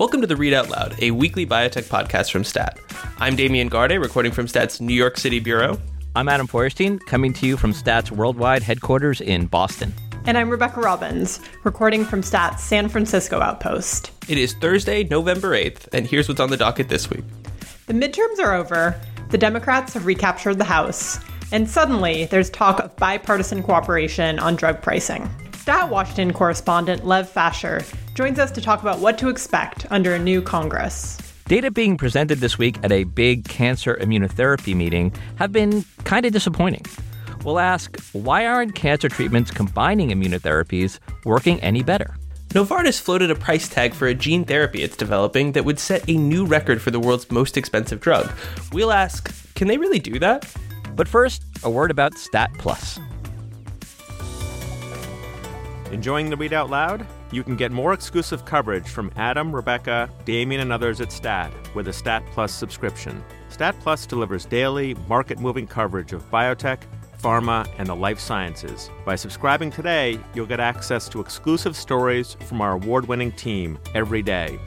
Welcome to the Read Out Loud, a weekly biotech podcast from STAT. I'm Damian Garde, recording from STAT's New York City bureau. I'm Adam Feuerstein, coming to you from STAT's worldwide headquarters in Boston. And I'm Rebecca Robbins, recording from STAT's San Francisco outpost. It is Thursday, November 8th, and here's what's on the docket this week. The midterms are over, the Democrats have recaptured the House, and suddenly there's talk of bipartisan cooperation on drug pricing. Stat Washington correspondent Lev Facher joins us to talk about what to expect under a new Congress. Data being presented this week at a big cancer immunotherapy meeting have been kind of disappointing. We'll ask why aren't cancer treatments combining immunotherapies working any better? Novartis floated a price tag for a gene therapy it's developing that would set a new record for the world's most expensive drug. We'll ask, can they really do that? But first, a word about Stat Plus. Enjoying the Read Out Loud? You can get more exclusive coverage from Adam, Rebecca, Damian, and others at Stat with a Stat Plus subscription. Stat Plus delivers daily, market moving coverage of biotech, pharma, and the life sciences. By subscribing today, you'll get access to exclusive stories from our award winning team every day.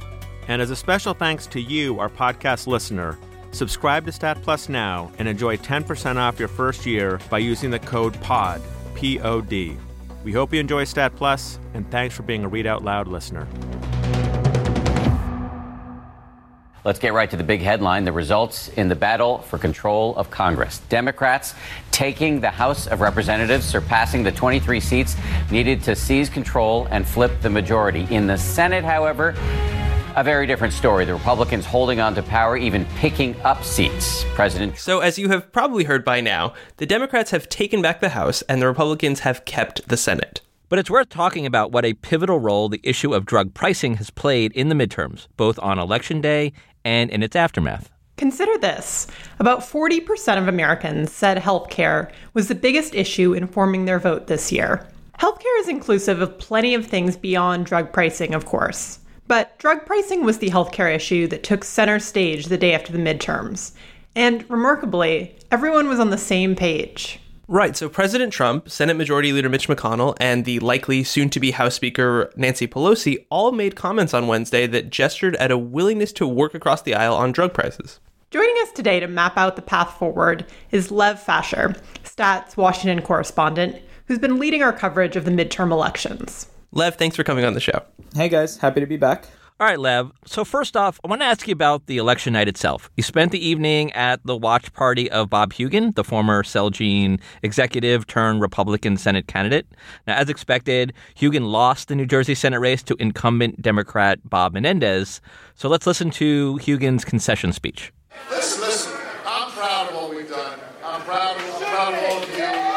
And as a special thanks to you, our podcast listener, subscribe to Stat Plus now and enjoy 10% off your first year by using the code POD, P O D. We hope you enjoy Stat Plus, and thanks for being a Read Out Loud listener. Let's get right to the big headline the results in the battle for control of Congress. Democrats taking the House of Representatives, surpassing the 23 seats needed to seize control and flip the majority. In the Senate, however, a very different story. The Republicans holding on to power, even picking up seats. President. So, as you have probably heard by now, the Democrats have taken back the House and the Republicans have kept the Senate. But it's worth talking about what a pivotal role the issue of drug pricing has played in the midterms, both on election day and in its aftermath. Consider this about 40% of Americans said healthcare was the biggest issue informing their vote this year. Healthcare is inclusive of plenty of things beyond drug pricing, of course. But drug pricing was the healthcare issue that took center stage the day after the midterms. And remarkably, everyone was on the same page. Right. So President Trump, Senate Majority Leader Mitch McConnell, and the likely soon to be House Speaker Nancy Pelosi all made comments on Wednesday that gestured at a willingness to work across the aisle on drug prices. Joining us today to map out the path forward is Lev Facher, Stats Washington correspondent, who's been leading our coverage of the midterm elections. Lev, thanks for coming on the show. Hey guys, happy to be back. All right, Lev. So, first off, I want to ask you about the election night itself. You spent the evening at the watch party of Bob Hugin, the former Celgene executive turned Republican Senate candidate. Now, as expected, Hugin lost the New Jersey Senate race to incumbent Democrat Bob Menendez. So, let's listen to Hugin's concession speech. Listen, listen, I'm proud of what we've done. I'm proud of, proud of all of you.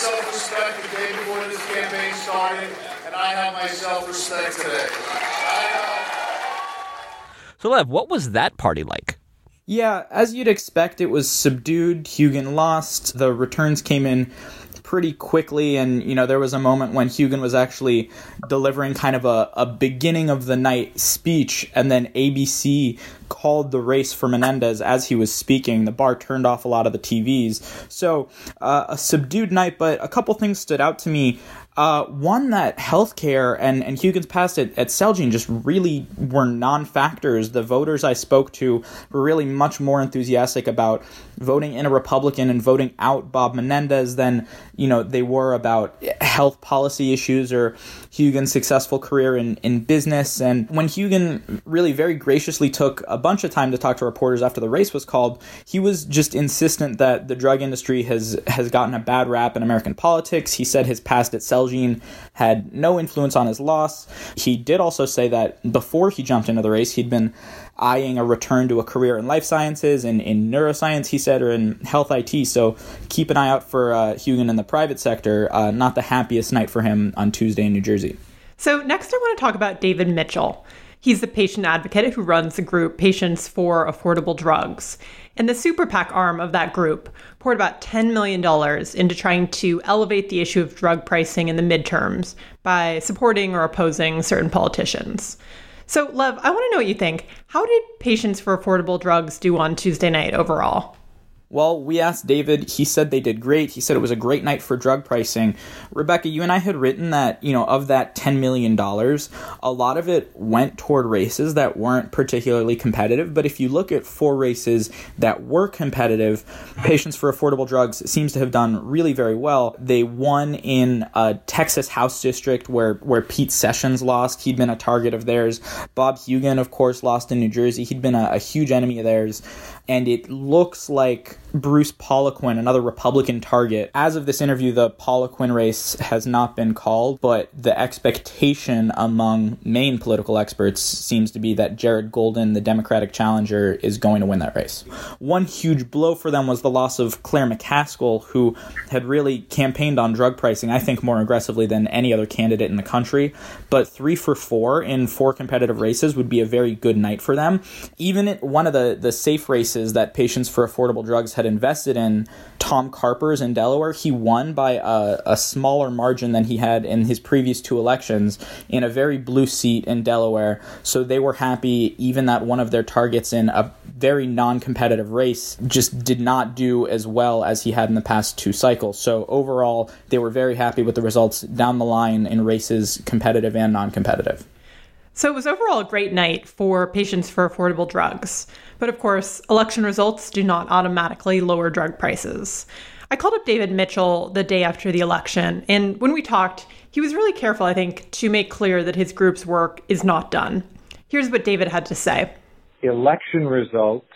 self-respect the day before this campaign started, and I have my self-respect today. So, Lev, what was that party like? Yeah, as you'd expect, it was subdued. Hugin lost. The returns came in pretty quickly, and you know there was a moment when Hugin was actually delivering kind of a, a beginning of the night speech, and then ABC called the race for Menendez as he was speaking. The bar turned off a lot of the TVs, so uh, a subdued night. But a couple things stood out to me. Uh, one that healthcare and, and Hugin's past at, at Celgene just really were non factors. The voters I spoke to were really much more enthusiastic about voting in a Republican and voting out Bob Menendez than you know they were about health policy issues or Hugin's successful career in, in business. And when Hugin really very graciously took a bunch of time to talk to reporters after the race was called, he was just insistent that the drug industry has has gotten a bad rap in American politics. He said his past at Celgene had no influence on his loss. He did also say that before he jumped into the race, he'd been eyeing a return to a career in life sciences and in neuroscience, he said, or in health IT. So keep an eye out for uh, Hugin in the private sector. Uh, not the happiest night for him on Tuesday in New Jersey. So next, I want to talk about David Mitchell. He's the patient advocate who runs the group Patients for Affordable Drugs. And the super PAC arm of that group poured about $10 million into trying to elevate the issue of drug pricing in the midterms by supporting or opposing certain politicians. So, Lev, I want to know what you think. How did Patients for Affordable Drugs do on Tuesday night overall? Well, we asked David. He said they did great. He said it was a great night for drug pricing. Rebecca, you and I had written that, you know, of that $10 million, a lot of it went toward races that weren't particularly competitive. But if you look at four races that were competitive, Patients for Affordable Drugs seems to have done really very well. They won in a Texas House district where, where Pete Sessions lost. He'd been a target of theirs. Bob Hugin, of course, lost in New Jersey. He'd been a, a huge enemy of theirs. And it looks like Bruce Poliquin, another Republican target. As of this interview, the Poliquin race has not been called, but the expectation among Maine political experts seems to be that Jared Golden, the Democratic challenger, is going to win that race. One huge blow for them was the loss of Claire McCaskill, who had really campaigned on drug pricing, I think, more aggressively than any other candidate in the country. But three for four in four competitive races would be a very good night for them. Even at one of the, the safe races that Patients for Affordable Drugs had invested in Tom Carper's in Delaware, he won by a, a, smaller margin than he had in his previous two elections in a very blue seat in Delaware. So they were happy, even that one of their targets in a very non competitive race just did not do as well as he had in the past two cycles. So overall, they were very happy with the results down the line in races, competitive and non competitive. So it was overall a great night for patients for affordable drugs. But of course, election results do not automatically lower drug prices. I called up David Mitchell the day after the election, and when we talked, he was really careful, I think, to make clear that his group's work is not done. Here's what David had to say Election results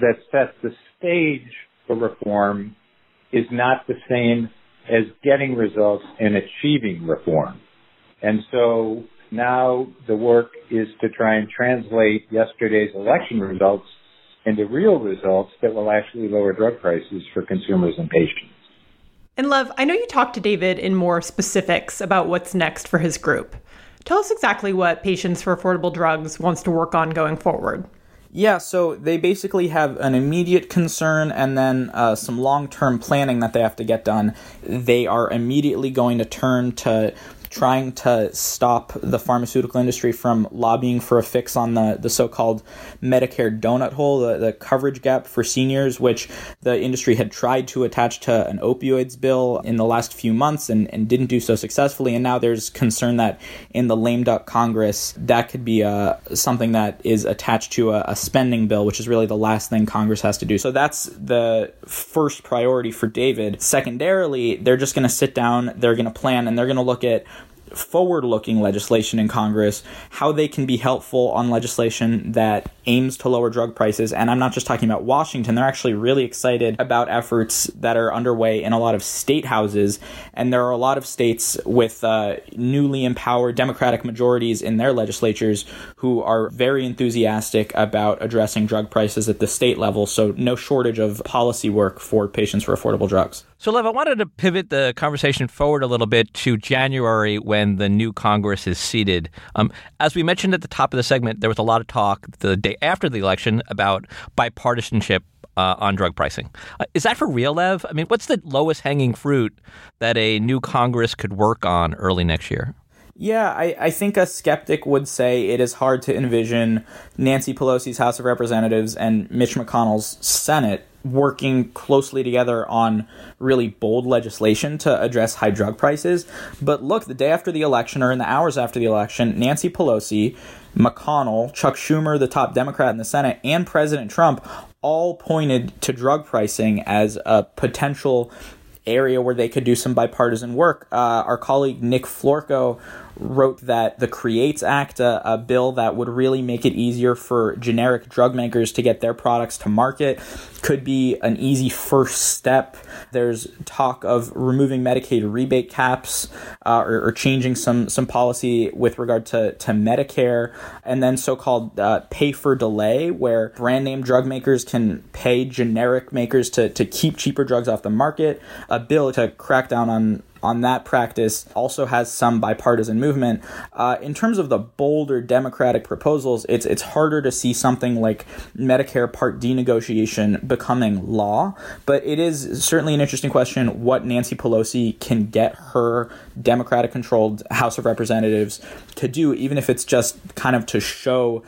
that set the stage for reform is not the same as getting results and achieving reform. And so now the work is to try and translate yesterday's election results into real results that will actually lower drug prices for consumers and patients. And Lev, I know you talked to David in more specifics about what's next for his group. Tell us exactly what Patients for Affordable Drugs wants to work on going forward. Yeah, so they basically have an immediate concern and then uh, some long term planning that they have to get done. They are immediately going to turn to trying to stop the pharmaceutical industry from lobbying for a fix on the, the so called Medicare donut hole, the, the coverage gap for seniors, which the industry had tried to attach to an opioids bill in the last few months and, and didn't do so successfully. And now there's concern that in the lame duck Congress, that could be uh, something that is attached to a, a spending bill, which is really the last thing Congress has to do. So that's the first priority for David. Secondarily, they're just going to sit down, they're going to plan, and they're going to look at forward looking legislation in Congress, how they can be helpful on legislation that aims to lower drug prices. And I'm not just talking about Washington, they're actually really excited about efforts that are underway in a lot of state houses. And there are a lot of states with uh, newly empowered Democratic majorities in their legislatures who are very enthusiastic about addressing drug prices at the state level. So, no shortage of policy work for patients for affordable drugs. So, Lev, I wanted to pivot the conversation forward a little bit to January when the new Congress is seated. Um, as we mentioned at the top of the segment, there was a lot of talk the day after the election about bipartisanship uh, on drug pricing. Uh, is that for real, Lev? I mean, what's the lowest hanging fruit that a new Congress could work on early next year? Yeah, I, I think a skeptic would say it is hard to envision Nancy Pelosi's House of Representatives and Mitch McConnell's Senate working closely together on really bold legislation to address high drug prices. But look, the day after the election or in the hours after the election, Nancy Pelosi, McConnell, Chuck Schumer, the top Democrat in the Senate, and President Trump all pointed to drug pricing as a potential area where they could do some bipartisan work. Uh, our colleague Nick Florko wrote that the Creates Act, a, a, bill that would really make it easier for generic drug makers to get their products to market, could be an easy first step. There's talk of removing Medicaid rebate caps uh, or, or, changing some some policy with regard to, to Medicare, and then so-called uh, pay for delay, where brand name drug makers can pay generic makers to, to keep cheaper drugs off the market. A bill to crack down on on that practice also has some bipartisan movement. Uh, in terms of the bolder Democratic proposals, it's it's harder to see something like Medicare Part D negotiation becoming law, but it is certainly an interesting question what Nancy Pelosi can get her Democratic controlled House of Representatives to do, even if it's just kind of to show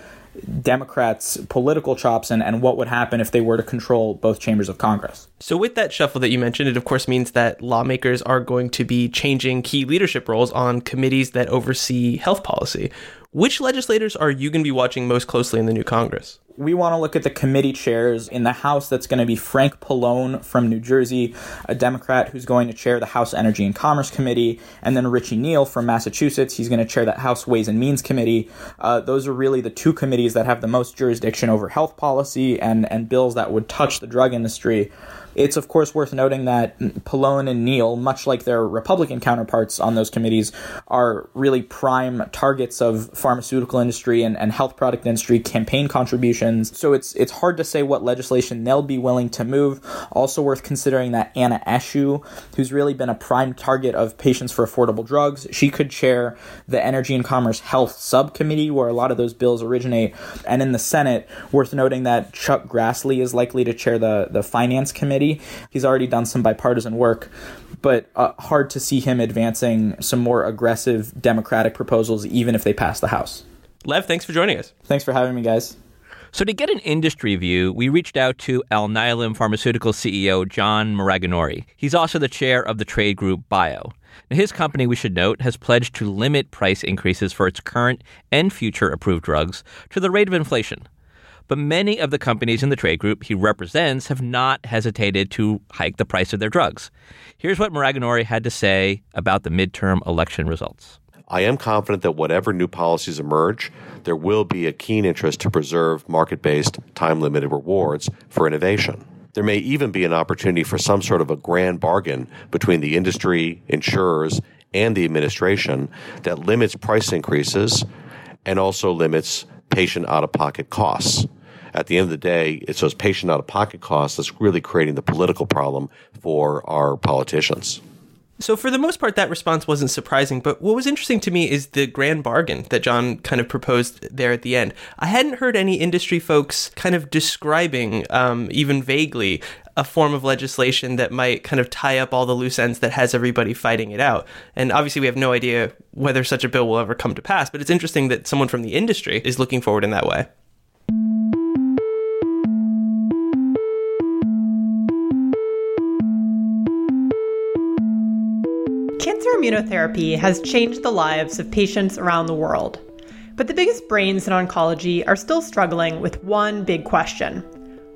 Democrats' political chops and, and what would happen if they were to control both chambers of Congress. So, with that shuffle that you mentioned, it of course means that lawmakers are going to be changing key leadership roles on committees that oversee health policy. Which legislators are you going to be watching most closely in the new Congress? we want to look at the committee chairs in the House. That's going to be Frank Pallone from New Jersey, a Democrat who's going to chair the House Energy and Commerce Committee, and then Richie Neal from Massachusetts. He's going to chair that House Ways and Means Committee. Uh, those are really the two committees that have the most jurisdiction over health policy and, and bills that would touch the drug industry. It's, of course, worth noting that Pallone and Neal, much like their Republican counterparts on those committees, are really prime targets of pharmaceutical industry and, and health product industry campaign contributions. So it's it's hard to say what legislation they'll be willing to move. Also worth considering that Anna Eshoo, who's really been a prime target of patients for affordable drugs, she could chair the Energy and Commerce Health Subcommittee, where a lot of those bills originate. And in the Senate, worth noting that Chuck Grassley is likely to chair the, the Finance Committee Committee. He's already done some bipartisan work, but uh, hard to see him advancing some more aggressive Democratic proposals, even if they pass the House. Lev, thanks for joining us. Thanks for having me, guys. So, to get an industry view, we reached out to Alnylam Pharmaceutical CEO John Maraganore. He's also the chair of the trade group BIO. Now, his company, we should note, has pledged to limit price increases for its current and future approved drugs to the rate of inflation. But many of the companies in the trade group he represents have not hesitated to hike the price of their drugs. Here's what Maraganore had to say about the midterm election results. I am confident that whatever new policies emerge, there will be a keen interest to preserve market based, time limited rewards for innovation. There may even be an opportunity for some sort of a grand bargain between the industry, insurers, and the administration that limits price increases and also limits patient out of pocket costs. At the end of the day, it's those patient out of pocket costs that's really creating the political problem for our politicians. So, for the most part, that response wasn't surprising. But what was interesting to me is the grand bargain that John kind of proposed there at the end. I hadn't heard any industry folks kind of describing, um, even vaguely, a form of legislation that might kind of tie up all the loose ends that has everybody fighting it out. And obviously, we have no idea whether such a bill will ever come to pass. But it's interesting that someone from the industry is looking forward in that way. Immunotherapy has changed the lives of patients around the world. But the biggest brains in oncology are still struggling with one big question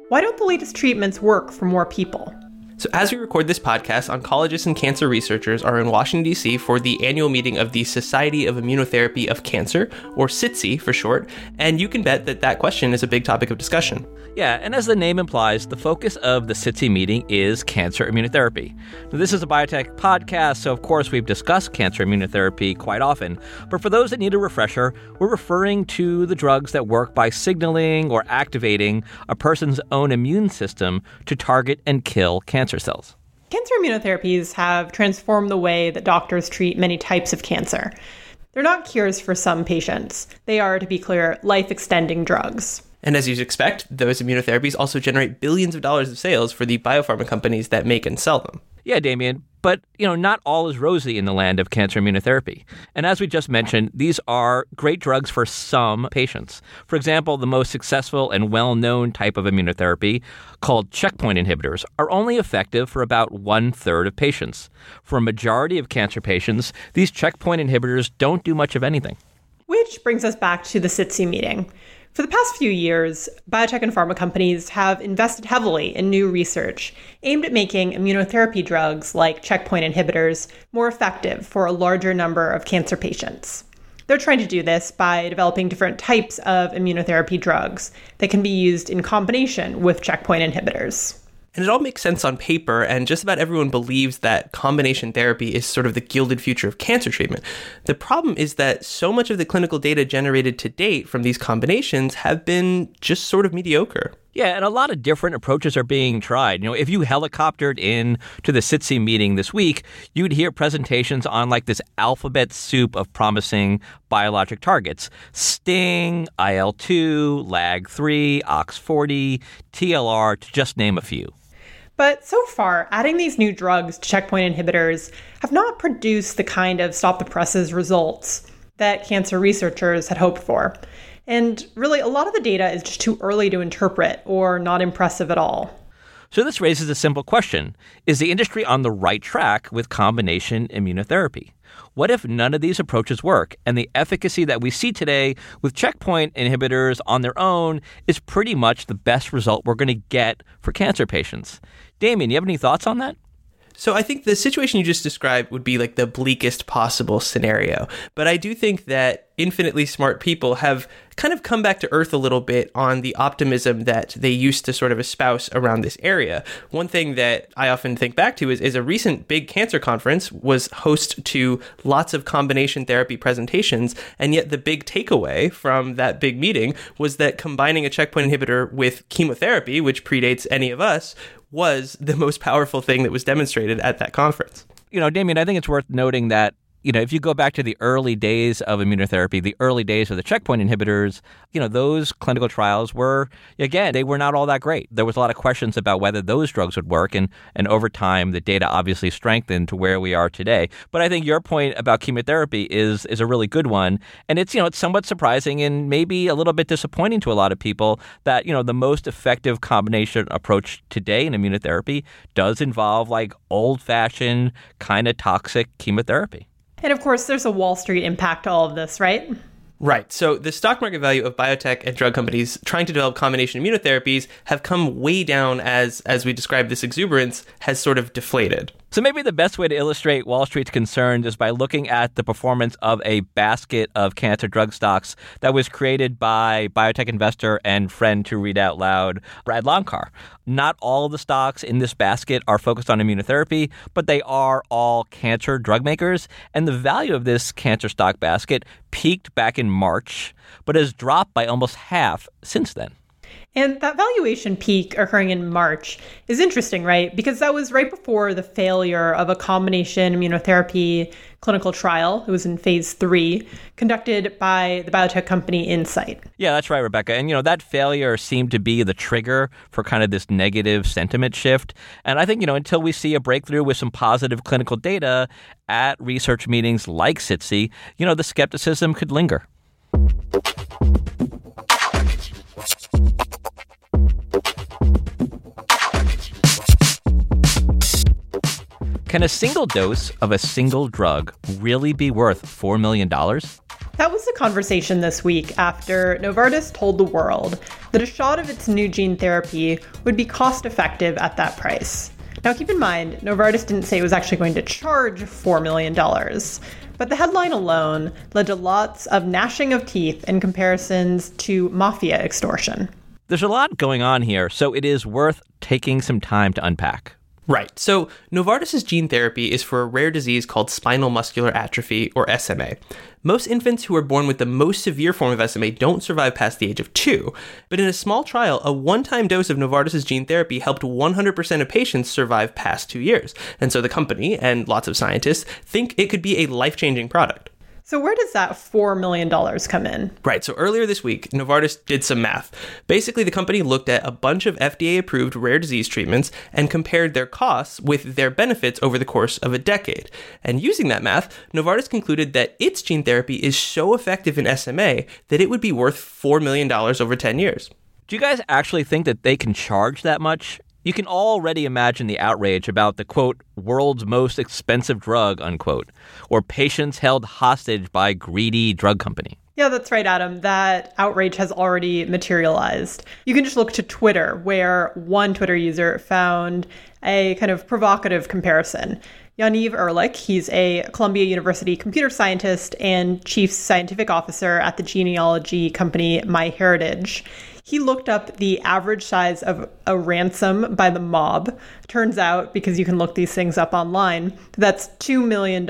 Why don't the latest treatments work for more people? So, as we record this podcast, oncologists and cancer researchers are in Washington, D.C. for the annual meeting of the Society of Immunotherapy of Cancer, or SITC for short, and you can bet that that question is a big topic of discussion. Yeah, and as the name implies, the focus of the SITC meeting is cancer immunotherapy. Now, this is a biotech podcast, so of course we've discussed cancer immunotherapy quite often, but for those that need a refresher, we're referring to the drugs that work by signaling or activating a person's own immune system to target and kill cancer cancer cells. Cancer immunotherapies have transformed the way that doctors treat many types of cancer. They're not cures for some patients. They are, to be clear, life extending drugs. And as you'd expect, those immunotherapies also generate billions of dollars of sales for the biopharma companies that make and sell them. Yeah, Damian, but, you know, not all is rosy in the land of cancer immunotherapy. And as we just mentioned, these are great drugs for some patients. For example, the most successful and well known type of immunotherapy, called checkpoint inhibitors, are only effective for about one third of patients. For a majority of cancer patients, these checkpoint inhibitors don't do much of anything. Which brings us back to the SITC meeting. For the past few years, biotech and pharma companies have invested heavily in new research aimed at making immunotherapy drugs like checkpoint inhibitors more effective for a larger number of cancer patients. They're trying to do this by developing different types of immunotherapy drugs that can be used in combination with checkpoint inhibitors. And it all makes sense on paper, and just about everyone believes that combination therapy is sort of the gilded future of cancer treatment. The problem is that so much of the clinical data generated to date from these combinations have been just sort of mediocre. Yeah, and a lot of different approaches are being tried. You know, if you helicoptered in to the SITC meeting this week, you'd hear presentations on like this alphabet soup of promising biologic targets. Sting, IL-2, LAG-3, OX40, TLR, to just name a few. But so far, adding these new drugs to checkpoint inhibitors have not produced the kind of stop the presses results that cancer researchers had hoped for. And really, a lot of the data is just too early to interpret or not impressive at all. So, this raises a simple question Is the industry on the right track with combination immunotherapy? What if none of these approaches work and the efficacy that we see today with checkpoint inhibitors on their own is pretty much the best result we're going to get for cancer patients? Damian, you have any thoughts on that? So I think the situation you just described would be like the bleakest possible scenario. But I do think that infinitely smart people have kind of come back to earth a little bit on the optimism that they used to sort of espouse around this area. One thing that I often think back to is, is a recent big cancer conference was host to lots of combination therapy presentations, and yet the big takeaway from that big meeting was that combining a checkpoint inhibitor with chemotherapy, which predates any of us, was the most powerful thing that was demonstrated at that conference. You know, Damian, I think it's worth noting that you know, if you go back to the early days of immunotherapy, the early days of the checkpoint inhibitors, you know, those clinical trials were, again, they were not all that great. There was a lot of questions about whether those drugs would work. And, and over time, the data obviously strengthened to where we are today. But I think your point about chemotherapy is, is a really good one. And it's, you know, it's somewhat surprising and maybe a little bit disappointing to a lot of people that, you know, the most effective combination approach today in immunotherapy does involve like old fashioned, kind of toxic chemotherapy. And of course, there's a Wall Street impact to all of this, right? Right. So the stock market value of biotech and drug companies trying to develop combination immunotherapies have come way down as as we describe this exuberance has sort of deflated. So maybe the best way to illustrate Wall Street's concerns is by looking at the performance of a basket of cancer drug stocks that was created by biotech investor and friend to read out loud, Brad Loncar. Not all of the stocks in this basket are focused on immunotherapy, but they are all cancer drug makers. And the value of this cancer stock basket peaked back in March, but has dropped by almost half since then. And that valuation peak occurring in March is interesting, right? Because that was right before the failure of a combination immunotherapy clinical trial. It was in phase three, conducted by the biotech company Incyte. Yeah, that's right, Rebecca. And, you know, that failure seemed to be the trigger for kind of this negative sentiment shift. And I think, you know, until we see a breakthrough with some positive clinical data at research meetings like SITC, you know, the skepticism could linger. Can a single dose of a single drug really be worth $4 million? That was the conversation this week after Novartis told the world that a shot of its new gene therapy would be cost effective at that price. Now, keep in mind, Novartis didn't say it was actually going to charge $4 million, but the headline alone led to lots of gnashing of teeth and comparisons to mafia extortion. There's a lot going on here, so it is worth taking some time to unpack. Right. So Novartis' gene therapy is for a rare disease called spinal muscular atrophy, or SMA. Most infants who are born with the most severe form of SMA don't survive past the age of two. But in a small trial, a one time dose of Novartis' gene therapy helped 100% of patients survive past two years. And so the company and lots of scientists think it could be a life changing product. So, where does that $4 million come in? Right. So, earlier this week, Novartis did some math. Basically, the company looked at a bunch of FDA approved rare disease treatments and compared their costs with their benefits over the course of a decade. And using that math, Novartis concluded that its gene therapy is so effective in SMA that it would be worth $4 million over 10 years. Do you guys actually think that they can charge that much? You can already imagine the outrage about the quote, world's most expensive drug, unquote, or patients held hostage by greedy drug company. Yeah, that's right, Adam. That outrage has already materialized. You can just look to Twitter, where one Twitter user found a kind of provocative comparison. Yaniv Erlich, he's a Columbia University computer scientist and chief scientific officer at the genealogy company MyHeritage he looked up the average size of a ransom by the mob. Turns out, because you can look these things up online, that's $2 million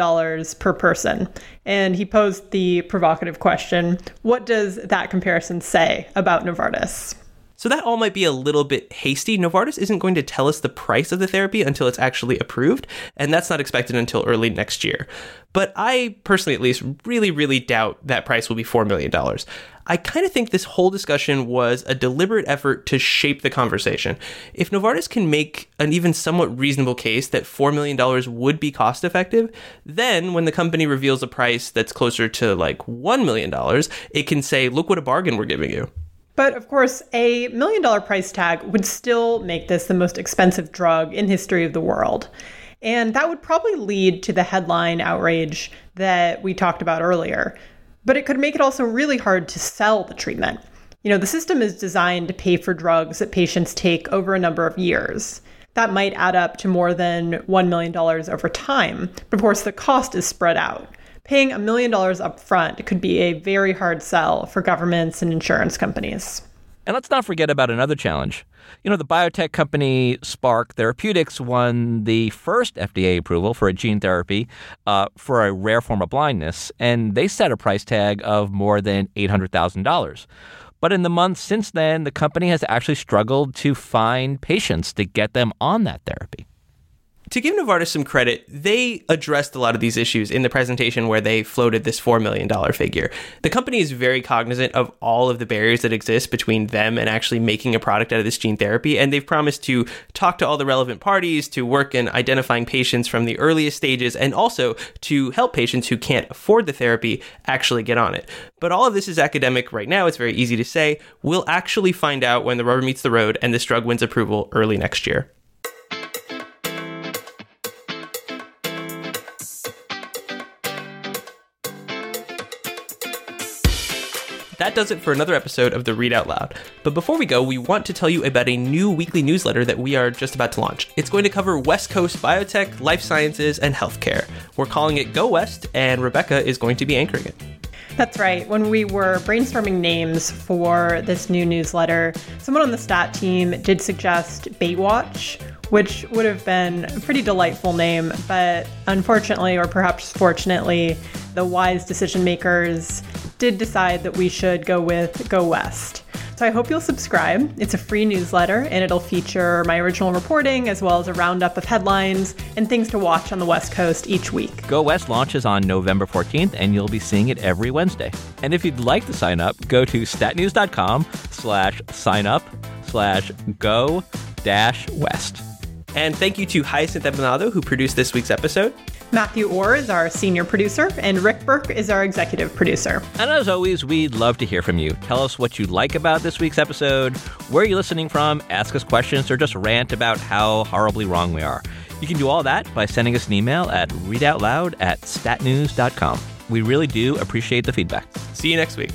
per person. And he posed the provocative question what does that comparison say about Novartis? So that all might be a little bit hasty. Novartis isn't going to tell us the price of the therapy until it's actually approved, and that's not expected until early next year. But I personally, at least, really, really doubt that price will be $4 million. I kind of think this whole discussion was a deliberate effort to shape the conversation. If Novartis can make an even somewhat reasonable case that $4 million would be cost effective, then when the company reveals a price that's closer to like $1 million, it can say, look what a bargain we're giving you. But of course, a million dollar price tag would still make this the most expensive drug in history of the world. And that would probably lead to the headline outrage that we talked about earlier. But it could make it also really hard to sell the treatment. You know, the system is designed to pay for drugs that patients take over a number of years. That might add up to more than $1 million over time. But of course, the cost is spread out. Paying a million dollars up front could be a very hard sell for governments and insurance companies. And let's not forget about another challenge. You know, the biotech company Spark Therapeutics won the first FDA approval for a gene therapy uh, for a rare form of blindness, and they set a price tag of more than $800,000. But in the months since then, the company has actually struggled to find patients to get them on that therapy to give Novartis some credit, they addressed a lot of these issues in the presentation where they floated this $4 million figure. The company is very cognizant of all of the barriers that exist between them and actually making a product out of this gene therapy, and they've promised to talk to all the relevant parties, to work in identifying patients from the earliest stages, and also to help patients who can't afford the therapy actually get on it. But all of this is academic right now, it's very easy to say. We'll actually find out when the rubber meets the road and this drug wins approval early next year. That does it for another episode of the Read Out Loud. But before we go, we want to tell you about a new weekly newsletter that we are just about to launch. It's going to cover West Coast biotech, life sciences, and healthcare. We're calling it Go West, and Rebecca is going to be anchoring it. That's right. When we were brainstorming names for this new newsletter, someone on the stat team did suggest Baitwatch, which would have been a pretty delightful name, but unfortunately, or perhaps fortunately, the wise decision makers did decide that we should go with Go West. So I hope you'll subscribe. It's a free newsletter and it'll feature my original reporting as well as a roundup of headlines and things to watch on the West Coast each week. Go West launches on November 14th and you'll be seeing it every Wednesday. And if you'd like to sign up, go to statnews.com slash sign up slash go dash west. And thank you to Hyacinth Empinado, who produced this week's episode. Matthew Orr is our senior producer, and Rick Berke is our executive producer. And as always, we'd love to hear from you. Tell us what you like about this week's episode, where you're listening from, ask us questions, or just rant about how horribly wrong we are. You can do all that by sending us an email at readoutloud at statnews.com. We really do appreciate the feedback. See you next week.